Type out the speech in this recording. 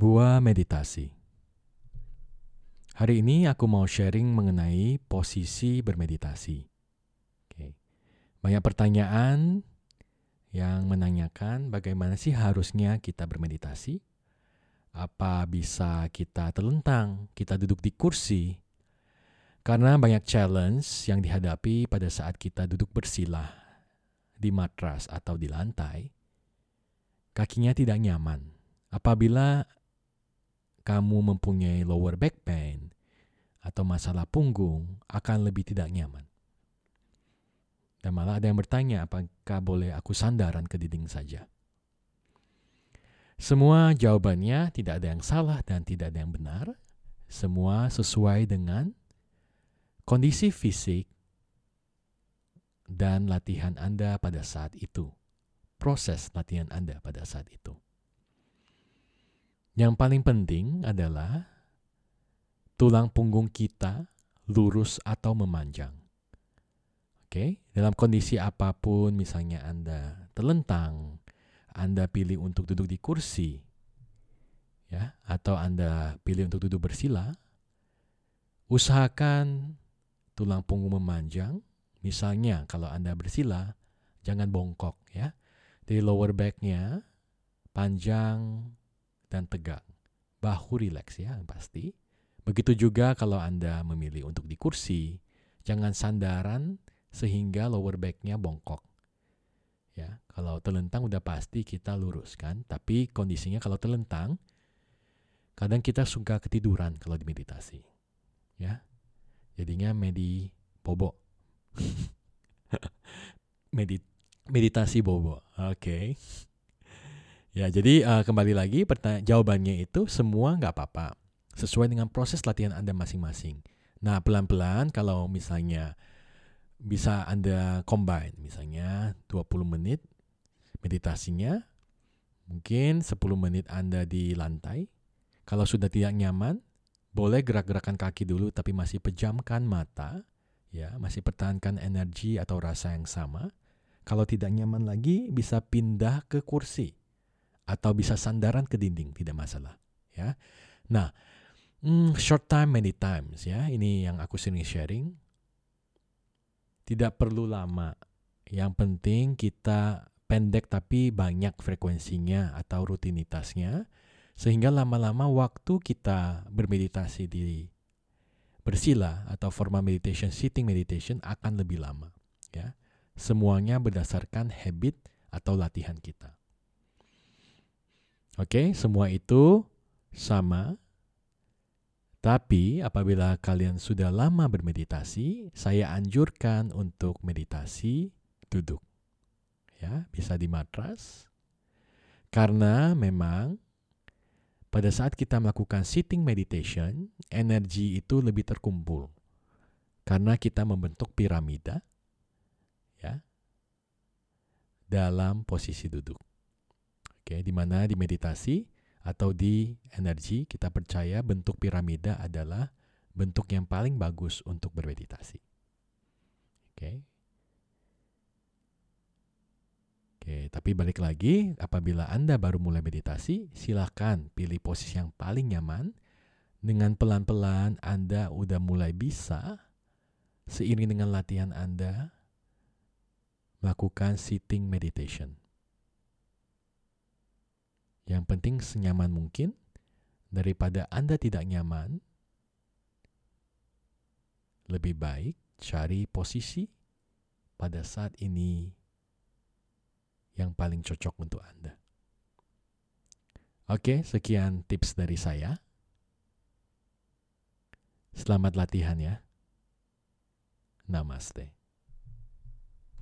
Buah meditasi. Hari ini aku mau sharing mengenai posisi bermeditasi. Oke. Banyak pertanyaan yang menanyakan bagaimana sih harusnya kita bermeditasi? Apa bisa kita telentang, kita duduk di kursi? Karena banyak challenge yang dihadapi pada saat kita duduk bersila di matras atau di lantai, kakinya tidak nyaman. Apabila kamu mempunyai lower back pain atau masalah punggung, akan lebih tidak nyaman. Dan malah ada yang bertanya, apakah boleh aku sandaran ke dinding saja? Semua jawabannya tidak ada yang salah dan tidak ada yang benar. Semua sesuai dengan kondisi fisik dan latihan Anda pada saat itu. Proses latihan Anda pada saat itu. Yang paling penting adalah tulang punggung kita lurus atau memanjang. Oke, dalam kondisi apa pun misalnya Anda telentang, Anda pilih untuk duduk di kursi, ya, atau Anda pilih untuk duduk bersila, usahakan tulang punggung memanjang. Misalnya kalau Anda bersila, jangan bongkok ya. Di lower back-nya panjang dan tegak. Bahu rileks ya pasti. Begitu juga kalau Anda memilih untuk di kursi, jangan sandaran sehingga lower back-nya bongkok. Ya, kalau telentang udah pasti kita lurus kan, tapi kondisinya kalau telentang kadang kita suka ketiduran kalau di meditasi. Ya. Jadinya medi bobo. Medit meditasi bobo. Oke. Okay. Ya, jadi uh, kembali lagi jawabannya itu semua nggak apa-apa. Sesuai dengan proses latihan Anda masing-masing. Nah, pelan-pelan kalau misalnya bisa Anda combine, misalnya 20 menit meditasinya, mungkin 10 menit Anda di lantai. Kalau sudah tidak nyaman, boleh gerak-gerakan kaki dulu tapi masih pejamkan mata, ya, masih pertahankan energi atau rasa yang sama. Kalau tidak nyaman lagi, bisa pindah ke kursi atau bisa sandaran ke dinding tidak masalah ya. Nah hmm, short time many times ya. Ini yang aku sering sharing. Tidak perlu lama. Yang penting kita pendek tapi banyak frekuensinya atau rutinitasnya sehingga lama-lama waktu kita bermeditasi di bersila atau formal meditation sitting meditation akan lebih lama ya. Semuanya berdasarkan habit atau latihan kita Oke, semua itu sama. Tapi apabila kalian sudah lama bermeditasi, saya anjurkan untuk meditasi duduk. Ya, bisa di matras. Karena memang pada saat kita melakukan sitting meditation, energi itu lebih terkumpul. Karena kita membentuk piramida ya dalam posisi duduk. Oke, di mana di meditasi atau di energi kita percaya bentuk piramida adalah bentuk yang paling bagus untuk bermeditasi. Oke. Oke, tapi balik lagi, apabila Anda baru mulai meditasi, silahkan pilih posisi yang paling nyaman. Dengan pelan-pelan Anda udah mulai bisa, seiring dengan latihan Anda, melakukan sitting meditation. Yang penting senyaman mungkin daripada Anda tidak nyaman. Lebih baik cari posisi pada saat ini yang paling cocok untuk Anda. Oke, sekian tips dari saya. Selamat latihan ya. Namaste.